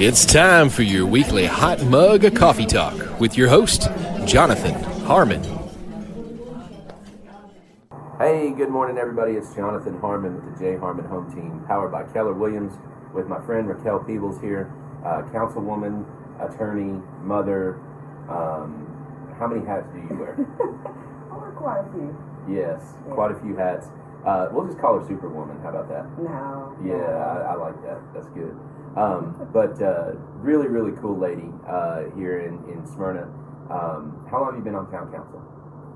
It's time for your weekly hot mug of coffee talk with your host, Jonathan Harmon. Hey, good morning, everybody. It's Jonathan Harmon with the J Harmon Home Team, powered by Keller Williams, with my friend Raquel Peebles here, uh, councilwoman, attorney, mother. Um, how many hats do you wear? I wear quite a few. yes, Yeah. quite a few hats. Uh, we'll just call her Superwoman. How about that? No. Yeah, I, I like that. That's good. Um, but uh, really, really cool lady uh, here in, in Smyrna. Um, how long have you been on town council?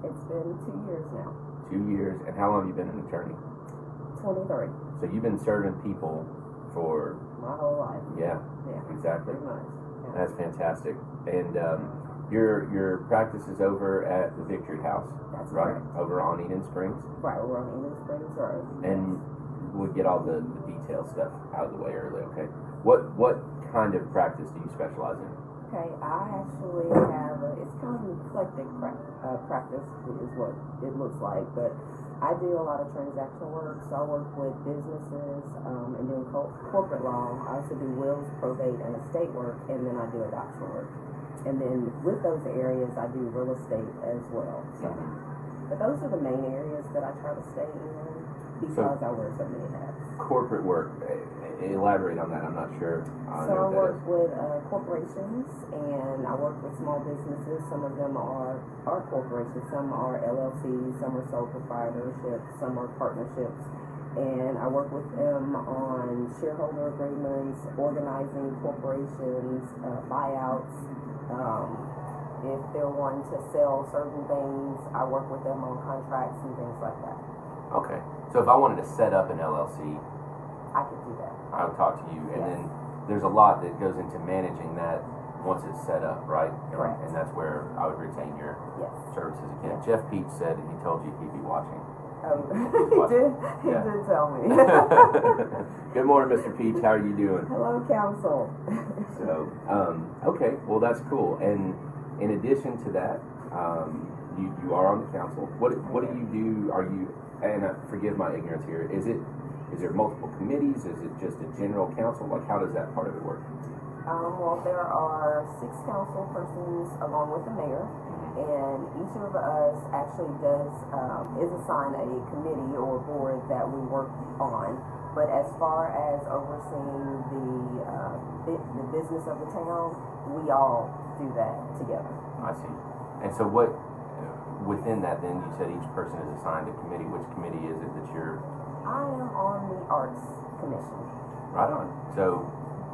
It's been two years now. Two years. And how long have you been an attorney? 23. So you've been serving people for, My whole life. yeah, Yeah. exactly. Yeah. That's fantastic. And um, your your practice is over at the Victory House, That's right? correct. Over on Enon Springs. Right, we're on Enon Springs Road. And we'll get all the, the detail stuff out of the way early, okay? What what kind of practice do you specialize in? Okay, I actually have a, it's kind of an eclectic pra- uh, practice, is what it looks like, but I do a lot of transaction work, so I work with businesses um, and doing co- corporate law. I also do wills, probate, and estate work, and then I do adoption work. And then with those areas, I do real estate as well. So, but those are the main areas that I try to stay in because I wear so many hats. Corporate work. Elaborate on that. I'm not sure. I So I work with uh, corporations and I work with small businesses. Some of them are are corporations, some are LLCs, some are sole proprietorships, some are partnerships. And I work with them on shareholder agreements, organizing corporations, uh, buyouts. Um, if they're wanting to sell certain things, I work with them on contracts and things like that. Okay. So if I wanted to set up an LLC, I could do that. I would talk to you, and Yes. then there's a lot that goes into managing that once it's set up, right? And- Correct. And that's where I would retain your Yes. services again. Jeff Peach said he told you he'd be watching. Um, he did. He Yeah. did tell me. Good morning, Mr. Peach. How are you doing? Hello, council. So, um, okay, well that's cool. And in addition to that, um, you, you are on the council. What what do you do? Are you? And uh, forgive my ignorance here. Is it? Is there multiple committees? Is it just a general council? Like, how does that part of it work? Um, well, there are six council persons along with the mayor, and each of us actually does um, is assigned a committee or board that we work on. But as far as overseeing the uh, the business of the town, we all do that together. I see. And so, what within that? Then you said each person is assigned a committee. Which committee is it that you're I am on the arts commission. right on? So,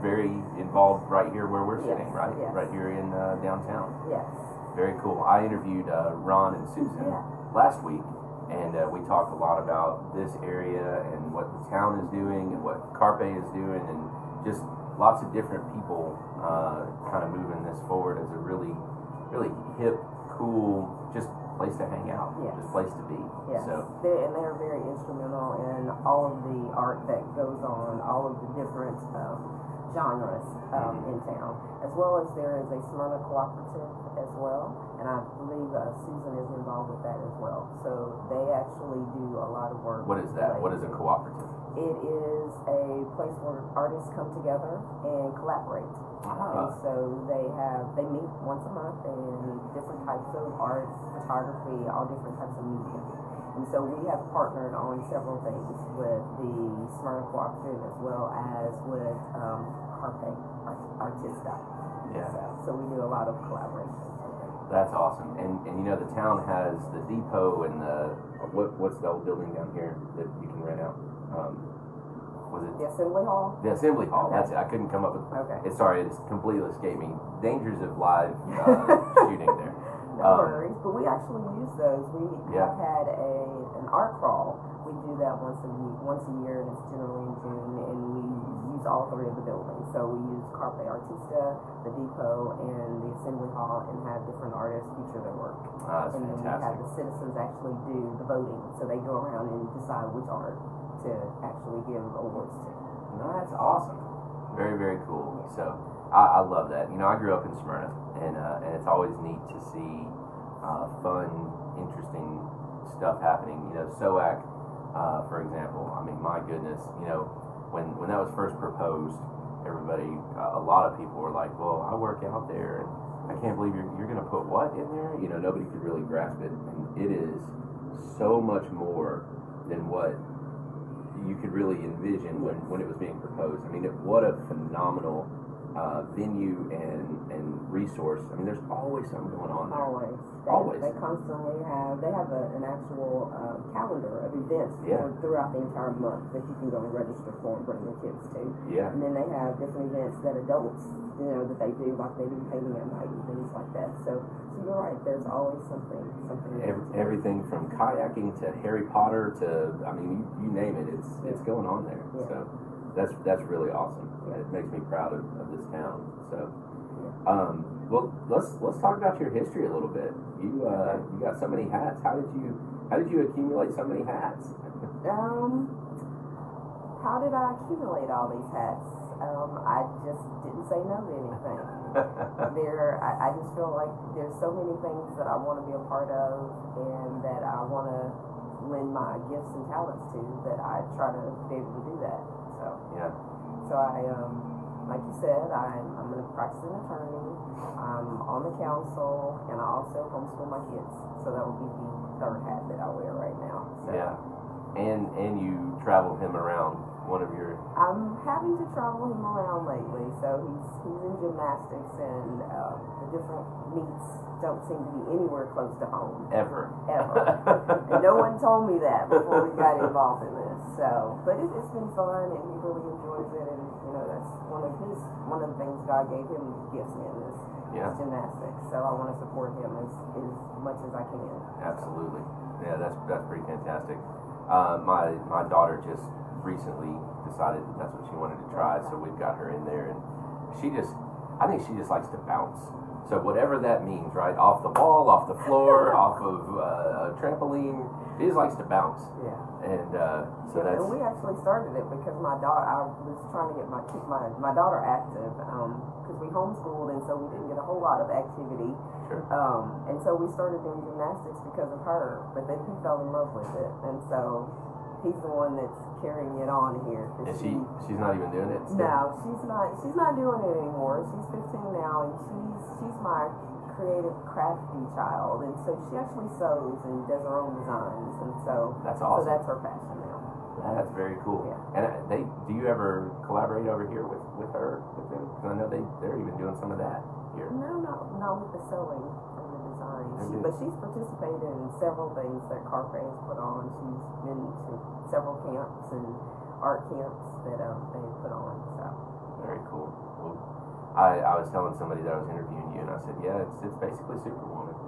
very involved right here where we're Yes, sitting, right? yes. Right here in uh, downtown. Yes. Very cool. I interviewed uh, Ron and Susan Yeah. last week, and uh, we talked a lot about this area and what the town is doing and what Carpe is doing, and just lots of different people uh, kind of moving this forward as a really, really hip, cool, just place to hang out, Yes. just place to be. Yes, So, they're, and they're very instrumental in all of the art that goes on, all of the different um, genres um, in town, as well as there is a Smyrna cooperative as well, and I believe uh, Susan is involved with that as well. So they actually do a lot of work. what is that? What is a cooperative? It is a place where artists come together and collaborate. Ah, And so they have they meet once a month and different types of art, photography, all different types of media. And so we have partnered on several things with the Smyrna Cooperative as well as with um, Carpe Artista. yeah. So, so we do a lot of collaborations. That's awesome. And and you know the town has the depot and the what what's the old building down here that you can rent out? Um, was it The Assembly Hall. the assembly hall? That's it. I couldn't come up with. Okay. It's sorry, it's completely escaped me. Dangers of live uh, shooting there. No Um, worries, but we actually use those. We Yeah. have had a an art crawl. We do that once a week, once a year, and it's generally in June. And we use all three of the buildings. So we use Carpe Artista, the Depot, and the Assembly Hall, and have different artists feature their work. That's and then we have the citizens actually do the voting. So they go around and decide which art to actually give awards to. No, that's awesome. Very very cool. So I, I love that. You know, I grew up in Smyrna, and uh, and it's always neat to see uh, fun, interesting stuff happening. You know, SOAC, uh, for example. I mean, my goodness. You know, when when that was first proposed, everybody, uh, a lot of people were like, "Well, I work out there, and I can't believe you're you're gonna put what in there." You know, nobody could really grasp it, and it is so much more than what you could really envision when, when it was being proposed. I mean, it, what a phenomenal uh, venue and and resource. I mean, there's always something going on there. Always. They, Always. They constantly have, they have a, an actual uh, calendar of events Yeah. for- throughout the entire month that you can go and register for and bring your kids to. Yeah, And then they have different events that adults, you know, that they do, like they do painting at night and things like that. So, so you're right, there's always something, something. Every, everything from kayaking to Harry Potter to I mean, you, you name it, it's it's going on there. Yeah. So that's that's really awesome. It makes me proud of, of this town. So. Um, well, let's let's talk about your history a little bit. You uh, you got so many hats. How did you how did you accumulate so many hats? Um, how did I accumulate all these hats? Um, I just didn't say no to anything. there, I, I just feel like there's so many things that I want to be a part of and that I want to lend my gifts and talents to that I try to be able to do that. So, yeah, so I, um, like you said, I'm, I'm a practicing attorney. I'm on the council and I also homeschool my kids. So that would be the third hat that I wear right now. So. yeah. And and you travel him around one of your I'm having to travel him around lately, so he's he's in gymnastics, and uh, the different meets don't seem to be anywhere close to home ever ever. and no one told me that before we got involved in this. So, but it, it's been fun, and he really enjoys it, and you know that's one of his one of the things God gave him gifts in is, Yeah. gymnastics. So I want to support him as as much as I can. Absolutely. Yeah, that's that's pretty fantastic. Uh, my my daughter just recently decided that that's what she wanted to try, so we've got her in there, and she just, I think she just likes to bounce. So whatever that means, right? Off the wall, off the floor, off of uh, a trampoline, she just likes to bounce, Yeah. and uh, so Yeah, that's and we actually started it because my daughter, I was trying to get my my my daughter active because we homeschooled and so we didn't get a whole lot of activity. sure. Um, and so we started doing gymnastics because of her. But then he fell in love with it, and so he's the one that's carrying it on here. And she she's not even doing it. still? no, she's not. She's not doing it anymore. She's 15 now, and she's she's my creative, crafty child. And so she actually sews and does her own designs, and so That's so that's her passion now. That's very cool. Yeah. And uh, they, do you ever collaborate over here with, with her, with them? Because I know they, they're even doing some of that here. No, not not with the sewing and the design. She, but she's participated in several things that Carpe has put on. She's been to several camps and art camps that um, they put on. So Very cool. Well, I, I was telling somebody that I was interviewing you, and I said, yeah, it's, it's basically Superwoman.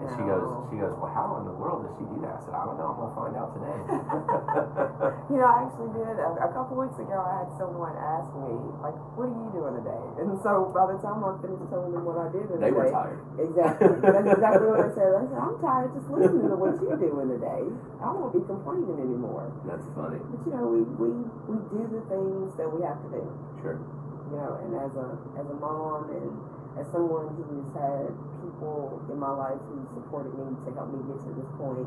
And she goes, she goes, well, how in the world does she do that? I said, I don't know. I'm gonna find out today. you know, I actually did a, a couple weeks ago. I had someone ask me, like, "What are you doing today?" And so by the time I finished telling them what I did in they the were tired. Exactly. That's exactly what I said. I said, I'm tired just listening to what you're doing today. I won't be complaining anymore. That's funny. But you know, we, we, we do the things that we have to do. Sure. You know, and as a as a mom and as someone who's had people in my life who supported me to help me get to this point,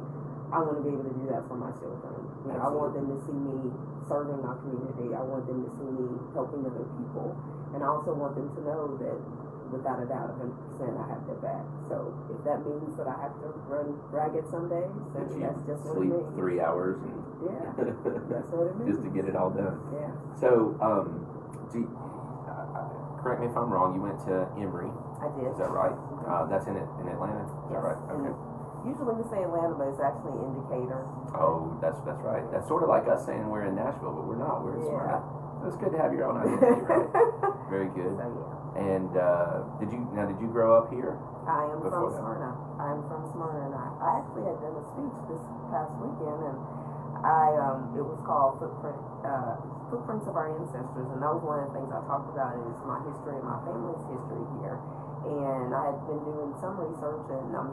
I want to be able to do that for my children. You know, I want them to see me serving my community. I want them to see me helping other people, and I also want them to know that without a doubt, 100%, I have their back. So if that means that I have to run ragged some days, then That that's just what it sleep means. three hours and Yeah, that's what it means. just to get it all done. Yeah. So, um, do you- correct me if I'm wrong. You went to Emory, I did. is that right? Uh, that's in it in Atlanta. Is that Yes. right? And Okay. Usually we say Atlanta, but it's actually in Decatur. Oh, that's that's right. That's sort of like us saying we're in Nashville, but we're not. We're in Yeah. Smyrna. So it's good to have your own identity, right? Very So good. yeah, And uh, did you now? Did you grow up here? I am from that. Smyrna. I am from Smyrna, and I, I actually had done a speech this past weekend, and I um, it was called Footprint uh, Footprints of Our Ancestors, and that was one of the things I talked about is my history and my family's history here. And I had been doing some research, and I'm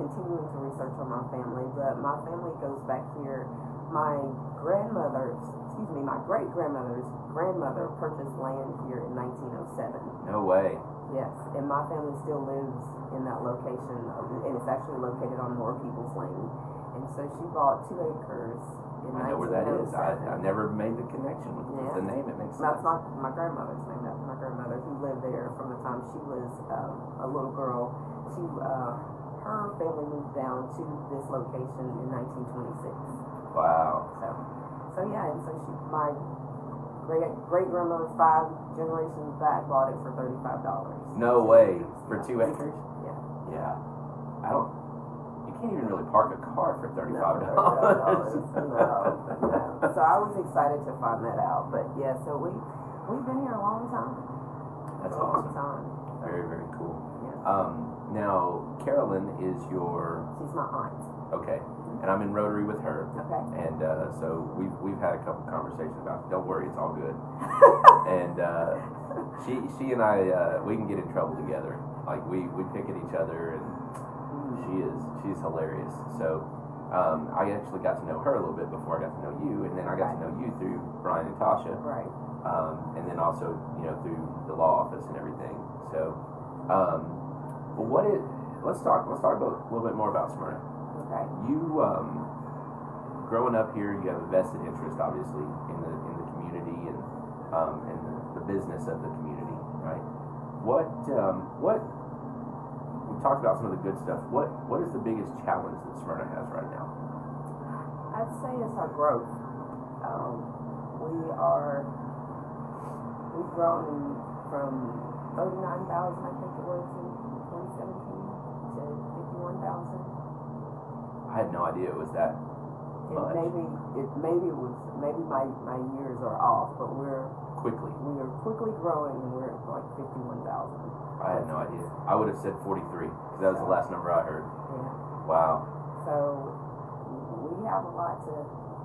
continuing to research on my family, but my family goes back here. My grandmother's, excuse me, my great grandmother's grandmother purchased land here in 1907. No way. Yes, and my family still lives in that location, and it's actually located on More People's Lane. And so she bought two acres I know where that is. I, I never made the connection with Yeah. the name. It makes sense. That's my my grandmother's name. That's my grandmother who lived there from the time she was um, a little girl. She, uh, her family moved down to this location in 1926. Wow. So, so yeah, and so she, my great great grandmother, five generations back, bought it for thirty five dollars. No way. For two acres? Yeah. Yeah. I can't even really park a car for thirty-five dollars. no, no. So I was excited to find that out. But yeah, so we we've been here a long time. That's a long awesome. time. Very, very cool. Yeah. Um, now, Carolyn is your She's my aunt. okay, and I'm in Rotary with her, Okay. and uh, so we've we've had a couple conversations about. It. Don't worry, it's all good. and uh, she she and I uh, we can get in trouble together. Like we we pick at each other, and she is she's hilarious. So. Um, I actually got to know her a little bit before I got to know you, and then I got to know you through Brian and Tasha. Right. um, and then also you know through the law office and everything. So, um, well, what it? Let's talk. Let's talk about, a little bit more about Smyrna. Okay. You, um, growing up here, you have a vested interest, obviously, in the in the community and um, and the, the business of the community, right? What um, what talked about some of the good stuff. What what is the biggest challenge that Smyrna has right now? I'd say it's our growth. Um, we are, we've grown from 39,000, I think it was in 2017, to 51,000. I had no idea it was that It much maybe, it maybe was, maybe my, my years are off, but we're, quickly. we are quickly growing and we're at like 51,000. I had no idea. I would have said 43 because that was the last number I heard. Yeah. Wow. So we have a lot to,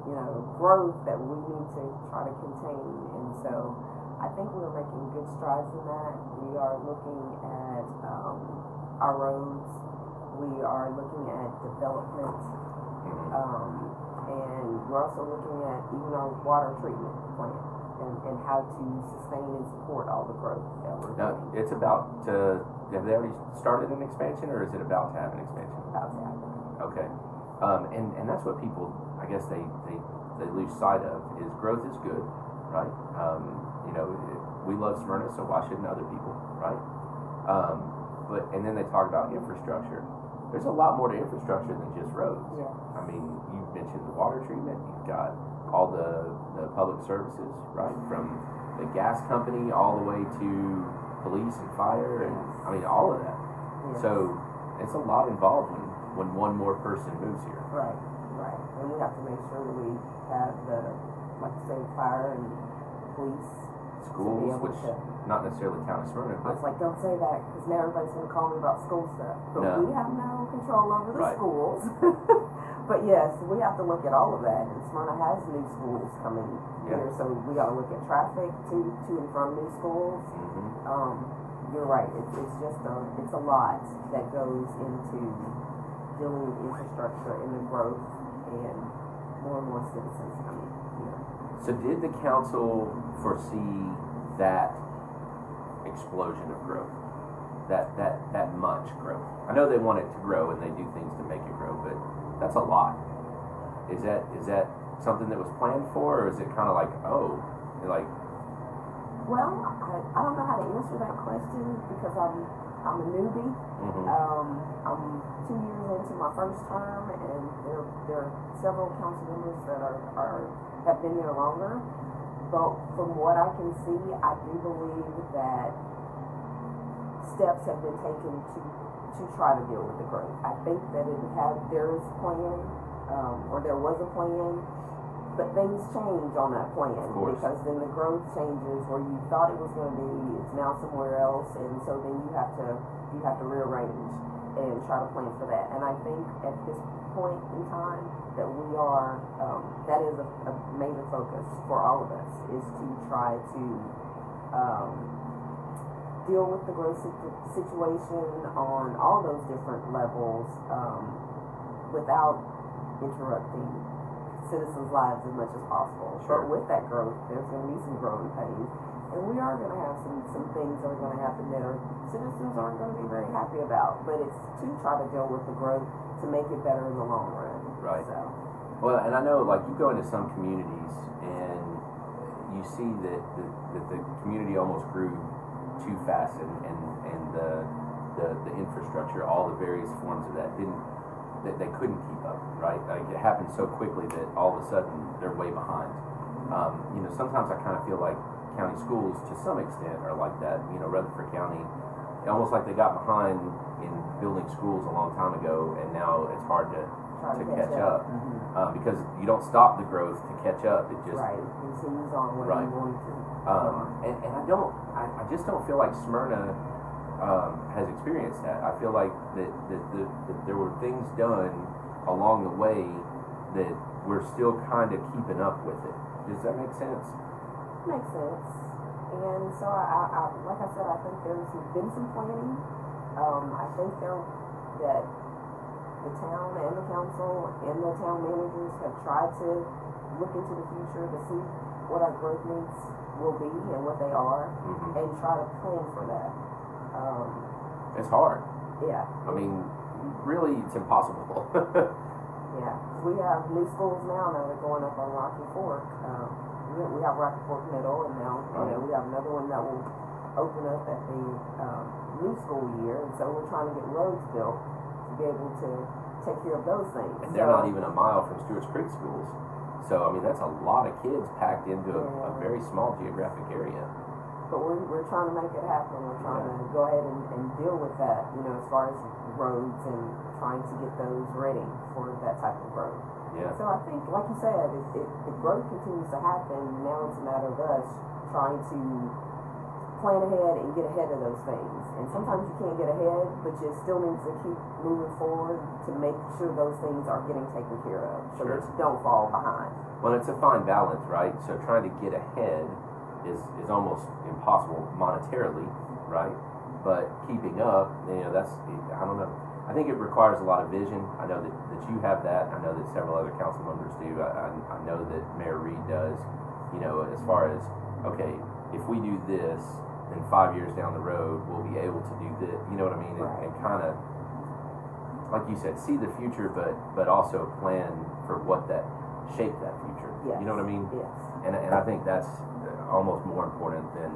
you know, growth that we need to try to contain. And so I think we're making good strides in that. We are looking at um, our roads. We are looking at development. Mhm. Um, and we're also looking at even our water treatment plant and, and how to sustain and support all the growth that we're Now, it's about to. Have they already started an expansion, or is it about to have an expansion? About to happen. Okay. Um, and and that's what people, I guess they they they lose sight of is growth is good, right? Um, you know, we love Smyrna, so why shouldn't other people, right? Um, but and then they talk about infrastructure. There's a lot more to infrastructure than just roads. Yeah. I mean, you mentioned the water treatment. You've got all the, the public services, right? From the gas company all the way to police and fire, and I mean all of that. Yeah. So it's a lot involved when, when one more person moves here. Right, right. And we have to make sure that we have the, like say, fire and police. Schools, which to- not necessarily town of Smyrna, I was like, don't say that, because now everybody's gonna call me about school stuff. But No. we have no control over the Right. schools. But yes, we have to look at all of that, and Smyrna has new schools coming Yeah. here, so we gotta look at traffic to, to and from new schools. mhm. Um, you're right, it's, it's just a, it's a lot that goes into dealing with infrastructure and the growth and more and more citizens coming here. So did the council foresee that explosion of growth? That that that much growth? I know they want it to grow and they do things to make it grow, but that's a lot. Is that is that something that was planned for, or is it kind of like oh, like Well, I, I don't know how to answer that question because I'm, I'm a newbie. mhm. Um, I'm two years into my first term, and there there are several council members that are, are have been there longer. But from what I can see, I do believe that steps have been taken to to try to deal with the growth. I think that it have there is a plan, um, or there was a plan, but things change on that plan because then the growth changes where you thought it was going to be, it's now somewhere else, and so then you have to you have to rearrange and try to plan for that. And I think at this point in time that we are um, that is a, a major focus for all of us is to try to um, deal with the growth situation on all those different levels um, without interrupting citizens' lives as much as possible. Sure. But with that growth, there's going to be some growing pains, and we are going to have some some things that are going to happen that our citizens aren't going to be very happy about. But it's to try to deal with the growth to make it better in the long run. Right. So Well, and I know, like, you go into some communities and you see that the, that the community almost grew too fast, and and, and the, the the infrastructure, all the various forms of that didn't that they couldn't keep up, right? Like it happened so quickly that all of a sudden they're way behind. Um, you know, sometimes I kind of feel like county schools, to some extent, are like that. You know, Rutherford County, almost like they got behind in building schools a long time ago, and now it's hard to Try to to catch catch up up. Mhm. uh, because you don't stop the growth to catch up. It just Right, it continues on where Right. Um, and, and I don't, I, I just don't feel like Smyrna um, has experienced that. I feel like that, that, that, that there were things done along the way that we're still kind of keeping up with it. Does that make sense? Makes sense. And so I, I, like I said, I think there's been some planning. Um, I think that the town and the council and the town managers have tried to look into the future to see what our growth needs will be and what they are, hmm and try to plan for that. Um, It's hard. yeah, I mean, really, it's impossible. yeah. We have new schools now that are going up on Rocky Fork. Um, we, we have Rocky Fork Middle, and now you know, we have another one that will open up at the um, new school year. And so we're trying to get roads built to be able to take care of those things. and they're not even a mile from Stewart's Creek schools. So, I mean, that's a lot of kids packed into a, a very small geographic area. But we're, we're trying to make it happen. We're trying to go ahead and, and deal with that, you know, as far as roads and trying to get those ready for that type of growth. Yeah. So I think, like you said, if, if the growth continues to happen, now it's a matter of us trying to plan ahead and get ahead of those things. And sometimes you can't get ahead, but you still need to keep moving forward to make sure those things are getting taken care of, so Sure. that you don't fall behind. Well, it's a fine balance, right? So trying to get ahead is, is almost impossible monetarily, right? But keeping up, you know, that's, I don't know. I think it requires a lot of vision. I know that, that you have that. I know that several other council members do. I, I, I know that Mayor Reed does. You know, as far as, okay, if we do this, then five years down the road, we'll be able to do this. You know what I mean? And, Right. and kind of, like you said, see the future, but, but also plan for what that, shape that future. Yes. You know what I mean? Yes. And, and I think that's almost more important than,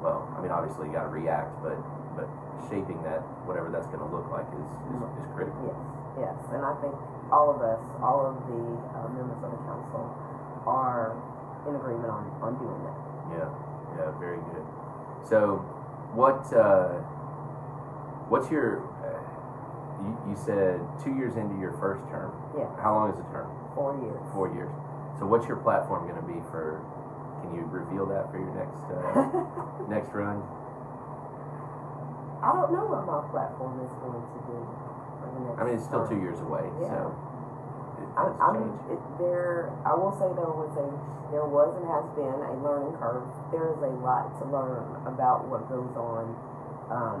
well, I mean, obviously you got to react, but but shaping that, whatever that's going to look like, is, is, is critical. Yes, yes, and I think all of us, all of the uh, members of the council are in agreement on, on doing that. Yeah, yeah, very good. So, what uh, what's your? Uh, you, you said two years into your first term. Yeah, How long is the term? four years. Four years. So, what's your platform going to be for? Can you reveal that for your next uh, next run? I don't know what my platform is going to be for the next. I mean, it's still two years away, Yeah. so I, I'm it, there. I will say there was a there was and has been a learning curve. There is a lot to learn about what goes on. Um,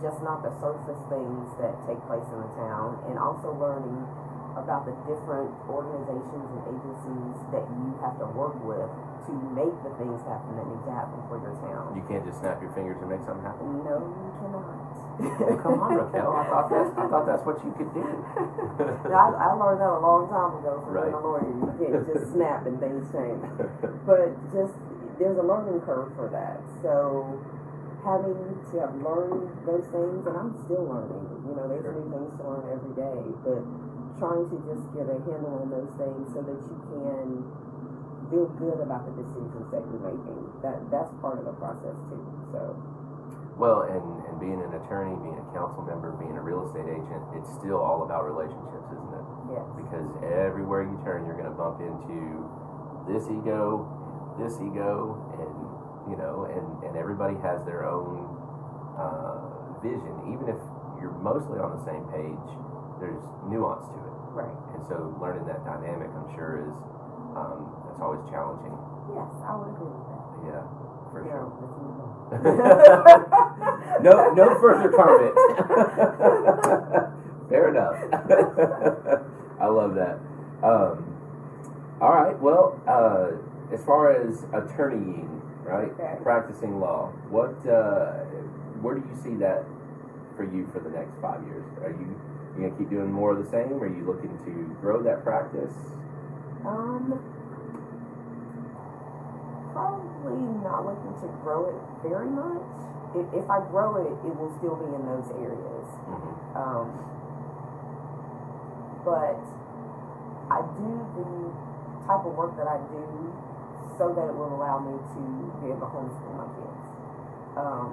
just not the surface things that take place in the town, and also learning about the different organizations and agencies that you have to work with to make the things happen that need to happen for your town. You can't just snap your fingers and make something happen. No, you cannot. Well, come on, Raquel. I thought that's I thought that's what you could do. I, I learned that a long time ago from Right. being a lawyer. You can't just snap and things change. But just there's a learning curve for that. So having to have learned those things, and I'm still learning. You know, there's Sure. new things to learn every day. But trying to just get a handle on those things so that you can feel good about the decisions that you're making. That that's part of the process too. So well, and, and being an attorney, being a council member, being a real estate agent, it's still all about relationships, isn't it? yes, Because everywhere you turn, you're going to bump into this ego, this ego, and you know, and and everybody has their own uh, vision. Even if you're mostly on the same page, there's nuance to it. right. And so learning that dynamic, I'm sure, is um, that's always challenging. Yes, I would agree with that. Yeah, for Yeah, sure. let's move on. no, no further comment. Fair enough. I love that. Um, all right. Well, uh, as far as attorneying, right, Okay. practicing law, what, uh, where do you see that for you for the next five years? Are you you gonna keep doing more of the same? Or Are you looking to grow that practice? Um, probably not looking to grow it very much. If, if I grow it, it will still be in those areas. Mhm. Um, but I do the type of work that I do so that it will allow me to be able to homeschool my kids. Um,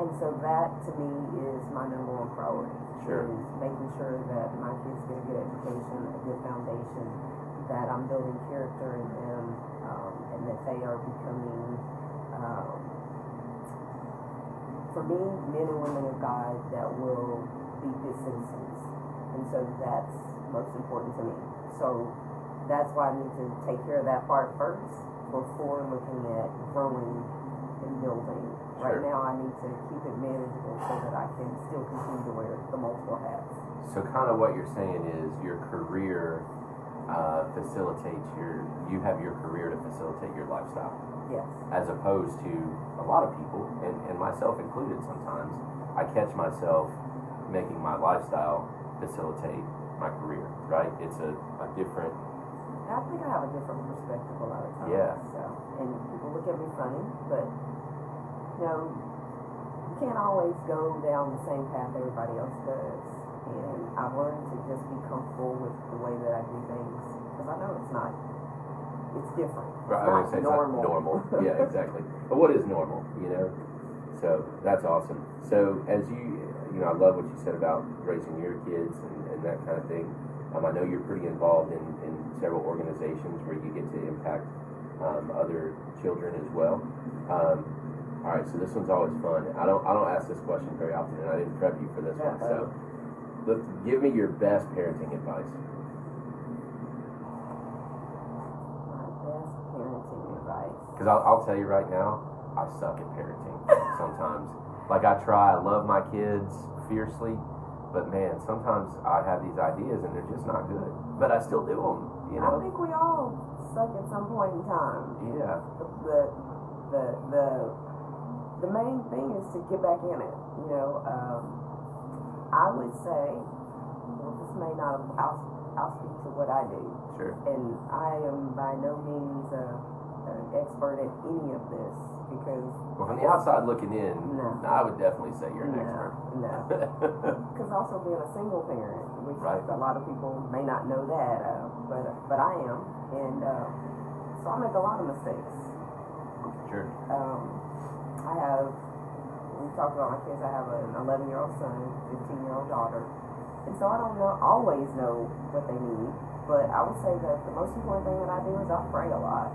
and so that to me is my number one priority. Sure. Is making sure that my kids get a good education, a good foundation, that I'm building character in them, um, and that they are becoming, um, for me, men and women of God that will be good citizens. And so that's most important to me. So that's why I need to take care of that part first before looking at growing and building. Right Sure. now, I need to keep it manageable so that I can still continue to wear the multiple hats. So kind of what you're saying is your career uh, facilitates your, you have your career to facilitate your lifestyle. Yes. as opposed to a lot of people, and, and myself included sometimes, I catch myself making my lifestyle facilitate my career, right? It's a, a different, I think I have a different perspective a lot of times. Yeah. So, and people look at me funny, but know, you can't always go down the same path everybody else does. And I've learned to just be comfortable with the way that I do things because I know it's not. It's different. It's right, I not would normal. it's not normal. yeah, exactly. But what is normal, you know? So that's awesome. So as you, you know, I love what you said about raising your kids and, and that kind of thing. Um, I know you're pretty involved in, in several organizations where you get to impact um, other children as well. Um, all right, so this one's always fun. I don't I don't ask this question very often, and I didn't prep you for this one. So, let give me your best parenting advice. My best parenting advice. Because I'll, I'll tell you right now, I suck at parenting sometimes. Like I try, I love my kids fiercely, but man, sometimes I have these ideas and they're just not good. But I still do them, you know? I think we all suck at some point in time. Yeah, the the the the, main thing is to get back in it. You know, um, I would say, well, this may not. I'll, I'll speak to what I do, sure. and I am by no means a, an expert at any of this because Well, from the outside looking in, No. I would definitely say you're an no, no. expert. Because also being a single parent, which Right. a lot of people may not know that, uh, but but I am, and uh, so I make a lot of mistakes. sure. um, I have, we talked about my kids, I have an 11 year old son, 15 year old daughter. And so I don't know, always know what they need, but I would say that the most important thing that I do is I pray a lot.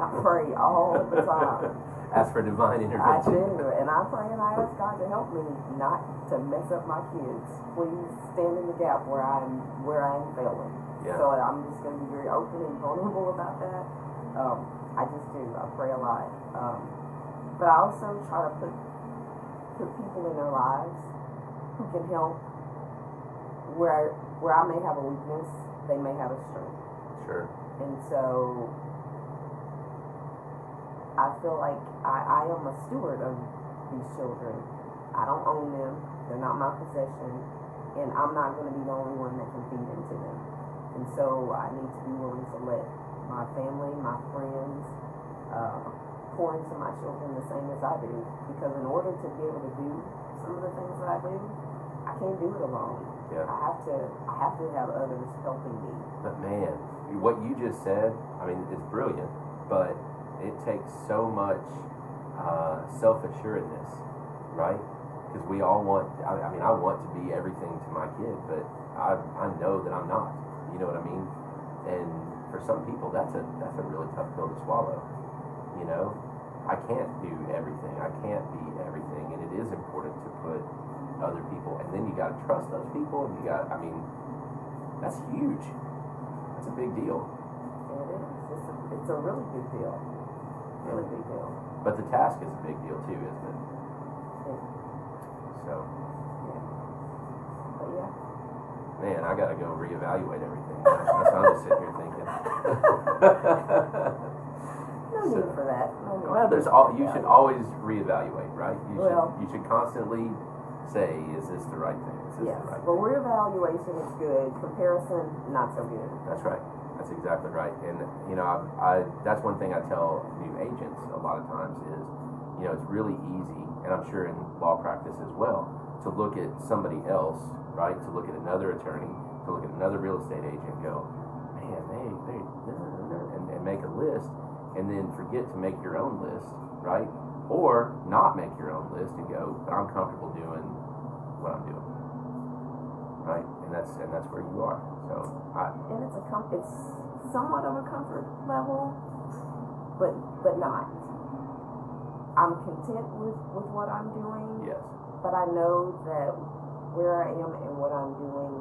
I pray all the time. Ask for divine intervention. I do, and I pray and I ask God to help me not to mess up my kids. Please stand in the gap where I'm where I am failing. Yeah. So I'm just going to be very open and vulnerable about that. Um, I just do. I pray a lot, um, but I also try to put put people in their lives who can help. Where I, where I may have a weakness, they may have a strength. Sure. And so I feel like I, I am a steward of these children. I don't own them, they're not my possession, and I'm not going to be the only one that can feed into them. And so I need to be willing to let my family, my friends, uh, pour into my children the same as I do. Because in order to be able to do some of the things that I do, I can't do it alone. Yeah. I have to I have to have others helping me. But man, what you just said, I mean, it's brilliant, but it takes so much uh, self assuredness, right? Because we all want, I, I mean, I want to be everything to my kid, but I, I know that I'm not. You know what I mean? And for some people, that's a that's a really tough pill to swallow. You know, I can't do everything. I can't be everything, and it is important to put other people, and then you got to trust those people, and you got, I mean, that's huge. That's a big deal. It is. It's a, it's a really big deal. Really big deal. But the task is a big deal too, isn't it? Yeah. So, But yeah. man, I gotta go reevaluate everything. That's what I'm just sitting here thinking. No need hmm. for that. Well, there's all. You should always reevaluate, right? You Well- should. You should constantly say, "Is this the right thing? Is this Yes. the right?" Well, thing? reevaluation is good. Comparison, not so good. That's right. That's exactly right. And you know, I, I that's one thing I tell new agents a lot of times is, you know, it's really easy, and I'm sure in law practice as well, to look at somebody else, right? To look at another attorney, to look at another real estate agent, and go, man, they they, and, and make a list, and then forget to make your own list, right? Or not make your own list and go, I'm comfortable doing what I'm doing, right? And that's and that's where you are. So I, And it's a com- it's somewhat of a comfort level, but but not. I'm content with, with what I'm doing, yes, but I know that where I am and what I'm doing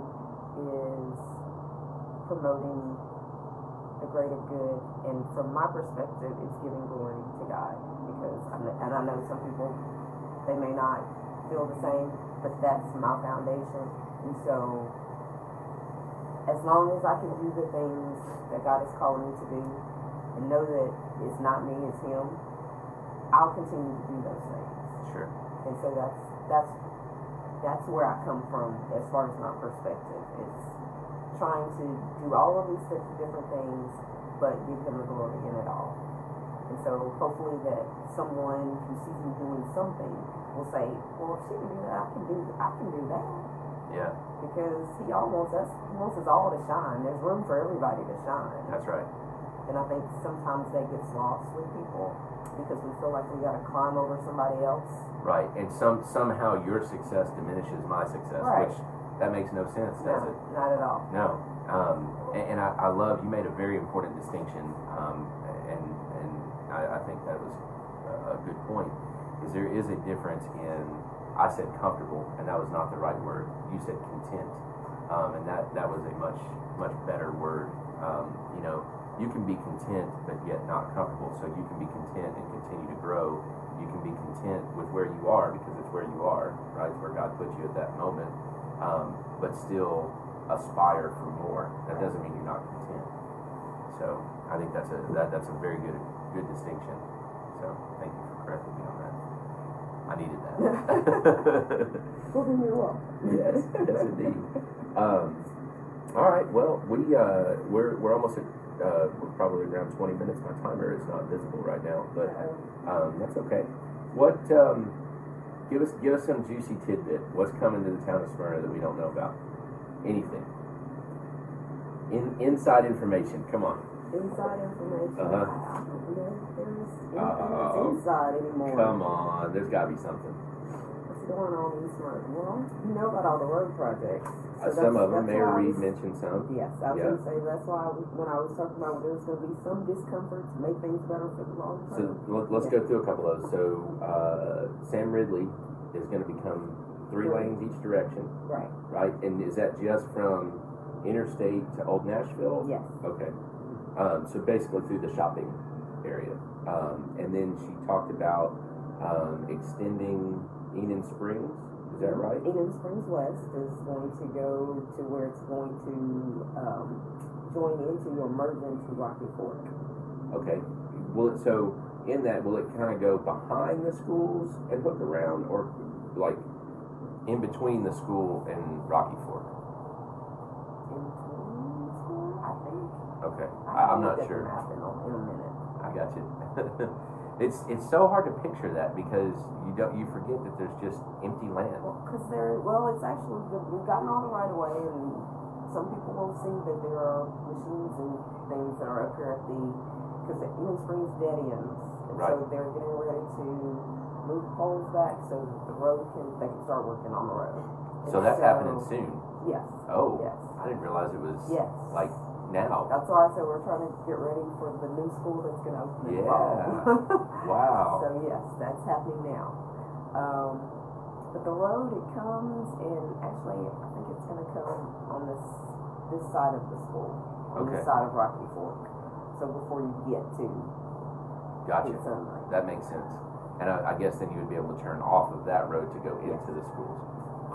is promoting the greater good. And from my perspective, it's giving glory to God because and I know some people they may not feel the same, but that's my foundation. And so, as long as I can do the things that God is calling me to do, and know that it's not me, it's Him, I'll continue to do those things. sure, And so that's that's that's where I come from as far as my perspective. It's trying to do all of these di- different things, but give Him the glory in it all. And so hopefully that someone who sees me doing something will say, "Well, if she can do that, I can do I can do that." yeah, Because He all wants us He wants us all to shine. There's room for everybody to shine. that's right. And I think sometimes that gets lost with people because we feel like we got to climb over somebody else. Right, and some somehow your success diminishes my success, Right. which that makes no sense, does no, it? not at all. No. Um, and, and I, I love you made a very important distinction, um, and and I, I think that was a, good point. Is there is a difference in I said comfortable, and that was not the right word. You said content, um, and that that was a much much better word. Um, you know, you can be content, but yet not comfortable. So you can be content and continue to grow. You can be content with where you are because it's where you are, right? It's where God put you at that moment. Um, but still aspire for more. That doesn't mean you're not content. So I think that's a that, that's a very good good distinction. So thank you for correcting me on that. I needed that. Well, then you're welcome. yes, yes indeed. Um, all right. Well, we uh, we're we're almost at uh, we're probably around 20 minutes. My timer is not visible right now, but um, that's okay. What um, give us give us some juicy tidbit. What's coming to the town of Smyrna that we don't know about? Anything? In inside information. Come on. Inside information. Uh-huh. I don't know if there's anything Uh-oh. that's inside anymore. Come on. There's got to be something. What's going on in Smyrna? Well, you know about all the road projects. So some of them. Mayor Reed mentioned some. Yes, I was Yeah. going to say that's why we, when I was talking about there's going to be some discomfort to make things better for the long So term. let- let's go through a couple of those. So uh, Sam Ridley is going to become three Right. lanes each direction, right. right? And is that just from interstate to Old Nashville? Yes. Okay. Um, so basically through the shopping area. Um, and then she talked about um, extending Enon Springs. Is that right? Enon Springs West is going to go to where it's going to um, join into or merge into Rocky Fork. Okay. Will it so in that will it kind of go behind the schools and hook around, or like in between the school and Rocky Fork? In between school, I think. Okay. I I'm not look at the sure. map in a, in a minute. I got you. it's it's so hard to picture that because you don't you forget that there's just empty land. Well, because there, well, it's actually we've gotten all the right of way, and some people will see that there are machines and things that are up here at the because the Enon Springs dead ends, and Right. so they're getting ready to move poles back so that the road can they can start working on the road. So And that's happening soon. Yes, Oh, yes, I didn't realize it was yes. like now. That's why I said we're trying to get ready for the new school that's going to open in Yeah. fall. Wow. So yes, that's happening now. Um, but the road it comes and actually I think it's going to come on this this side of the school, on Okay. this side of Rocky Fork. So before you get to Gotcha. That makes sense. And I, I guess then you would be able to turn off of that road to go into the schools.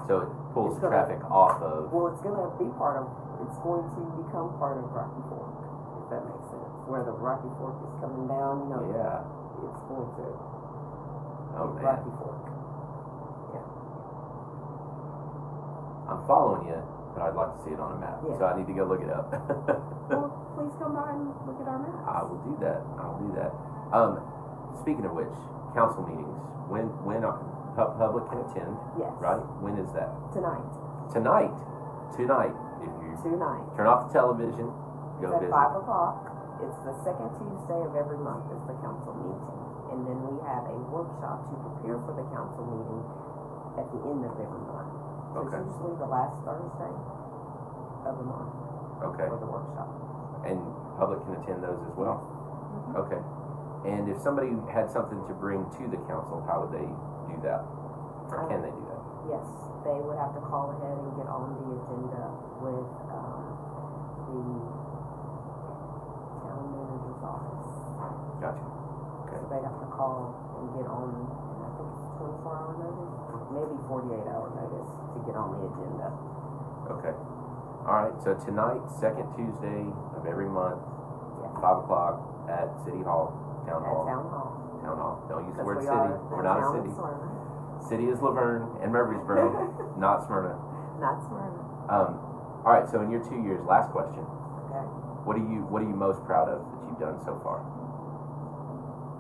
So it pulls It's gonna- traffic off of. Well, it's going to be part of. It's going to become part of Rocky Fork, if that makes sense. Where the Rocky Fork is coming down, you know, Yeah. it's going to Oh man. Rocky Fork. Yeah. I'm following you. but I'd like to see it on a map. Yeah. So I need to go look it up. Well, please come by and look at our map. I will do that. I will do that. Um, speaking of which, council meetings. When when are, pu- public can attend, Yes. right? When is that? Tonight. Tonight. Tonight. If you Tonight. turn off the television, go It's at visit. five o'clock. It's the second Tuesday of every month is the council meeting. And then we have a workshop to prepare for the council meeting at the end of every month. So Okay. it's usually the last Thursday of the month Okay. for the workshop. And public can attend those as well. Okay. And if somebody had something to bring to the council, how would they do that? Or can they do that? Yes, they would have to call ahead and get on the agenda with, um, the town manager's office. Gotcha. So they'd have to call and get on, and I think it's twenty-four hour notice, maybe forty-eight hour notice to get on the agenda. Okay. All right. So tonight, second Tuesday of every month, Yeah. five o'clock at City Hall, Town At Hall. town hall. Town Hall. Don't use the word we city. We're not a city. City is La Vergne and Murfreesboro, not Smyrna. Not Smyrna, Um, all right. So in your two years, last question. okay? What are you What are you most proud of that you've done so far?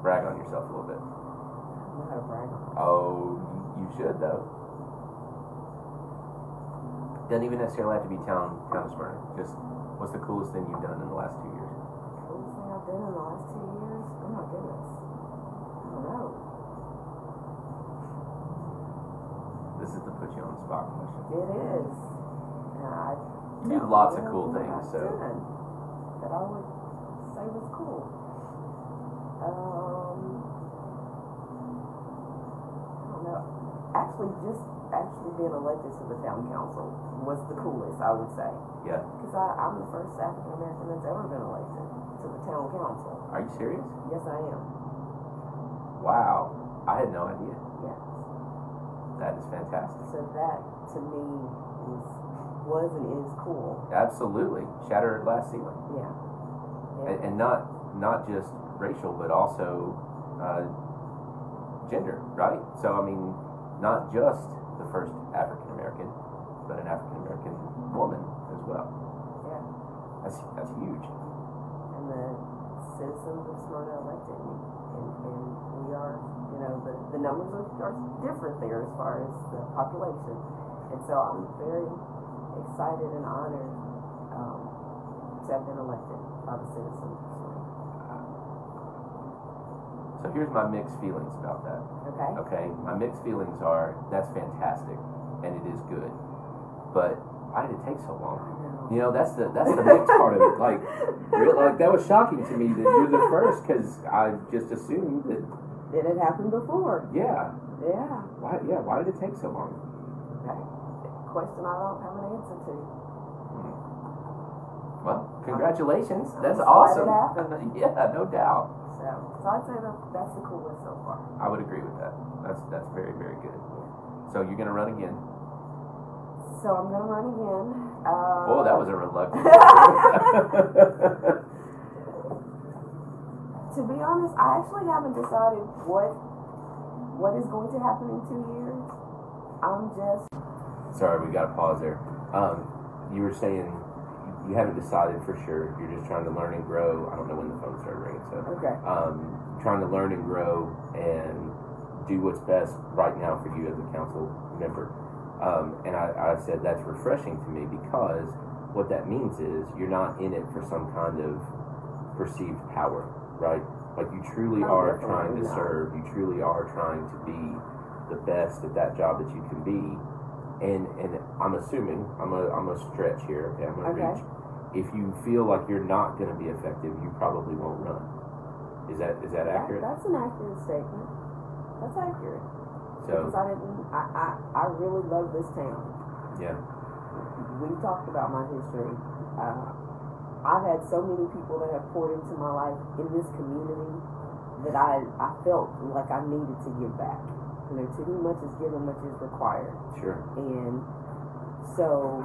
Brag on yourself a little bit. I don't know how to brag. Oh, you should though. Doesn't even necessarily have to be town town of Smyrna. Just what's the coolest thing you've done in the last two years? Coolest thing I've done in the last two years? Oh my goodness. I don't know. This is the put you on the spot question. It is. You do lots of cool things, so That I would say was cool. Um. I don't know. Actually, just actually being elected to the town council was the coolest, I would say. yeah. Because I'm the first African American that's ever been elected to the town council. Are you serious? Yes, I am. Wow, I had no idea. That is fantastic. So that to me was was and is cool. Absolutely, shattered glass ceiling, Yeah. and, and not not just racial, but also uh, gender, right? So I mean, not just the first African American, but an African American woman as well. Yeah. That's that's huge. And the citizens of Smyrna elected me. And, and we are, you know, the, the numbers are, are different there as far as the population. And so I'm very excited and honored um, to have been elected by the citizens. So here's my mixed feelings about that. Okay? Okay, my mixed feelings are that's fantastic, and it is good, but why did it take so long? You know, that's the that's the mixed part of it. Like, real, like that was shocking to me that you're the first because I just assumed that. It had happened before. Yeah, Yeah. why? Yeah, why did it take so long? Okay. Question I don't have an answer to. Well, congratulations. That's awesome. yeah, no doubt. So, so I'd say that that's the coolest so far. I would agree with that. That's that's very very good. So you're gonna run again? So I'm gonna run again. Uh, Oh, that was a reluctant. To be honest, I actually haven't decided what what is going to happen in two years. I'm just Sorry, we got to pause there. Um, you were saying you haven't decided for sure. You're just trying to learn and grow. I don't know when the phone started ringing, so okay. um, trying to learn and grow and do what's best right now for you as a council member. Um, and I, I said that's refreshing to me because what that means is you're not in it for some kind of perceived power, right? Like you truly are trying to serve. You truly are trying to be the best at that job that you can be. And and I'm assuming I'm a I'm a stretch here. Okay, I'm gonna Okay. reach. If you feel like you're not going to be effective, you probably won't run. Is that is that That- accurate? that's an accurate statement. That's accurate. So because I didn't. I, I I really love this town. yeah, we talked about my history. Uh, I've had so many people that have poured into my life in this community that I, I felt like I needed to give back. You know, to whom much is given, much is required. sure. And so,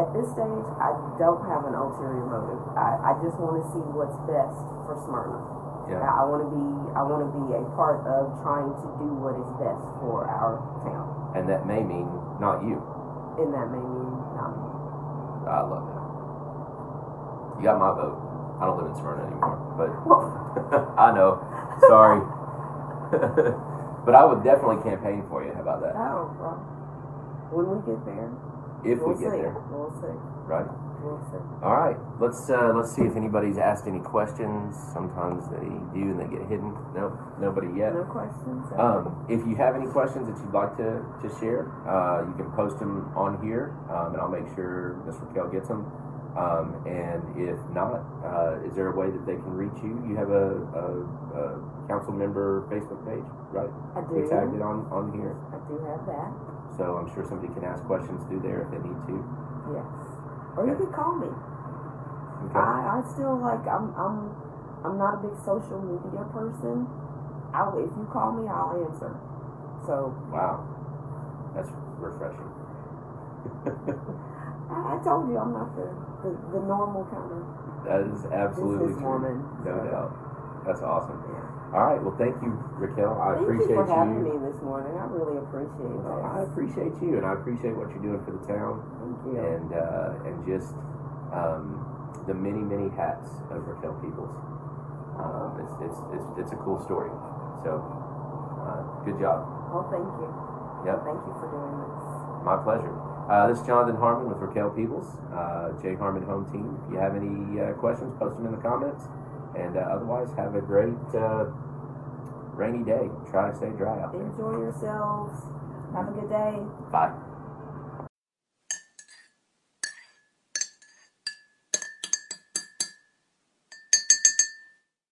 at this stage, I don't have an ulterior motive. I, I just want to see what's best for Smyrna. Yeah. I, I want to be I want to be a part of trying to do what is best for our town, And that may mean not you. and that may mean not me. I love that. You got my vote. I don't live in Smyrna anymore, but I know. Sorry. but I would definitely campaign for you. How about that? Oh, well, when we get there, If we'll we get see. there, We'll see. right? All right. Let's uh, let's see if anybody's asked any questions. Sometimes they do and they get hidden. No, nobody yet. No questions. Um, if you have any questions that you'd like to, to share, uh, you can post them on here, um, and I'll make sure Ms. Raquel gets them. Um, and if not, uh, is there a way that they can reach you? You have a, a, a council member Facebook page, right? I do. We tagged it on, on here, I do have that. so I'm sure somebody can ask questions through there if they need to. Yes. Or you could call me. Okay. I, I still like I'm I'm I'm not a big social media person. I if you call me, I'll answer. So Wow, that's refreshing. I, I told you I'm not the, the, the normal kind of that is absolutely true. businesswoman. No so, doubt. That's awesome. All right. Well, thank you, Raquel. I Thank appreciate you for having you. me this morning. I really appreciate that. I appreciate you, and I appreciate what you're doing for the town, Thank you. and uh, and just um, the many many hats of Raquel Peoples. Um, it's, it's it's it's a cool story. So, uh, good job. Well, thank you. Yep, Thank you for doing this. my pleasure. Uh, this is Jonathan Harmon with Raquel Peoples, uh, Jay Harmon Home Team. If you have any uh, questions, post them in the comments, and uh, otherwise, have a great uh, rainy day. Try to stay dry out there. Enjoy yourselves. Have a good day. Bye.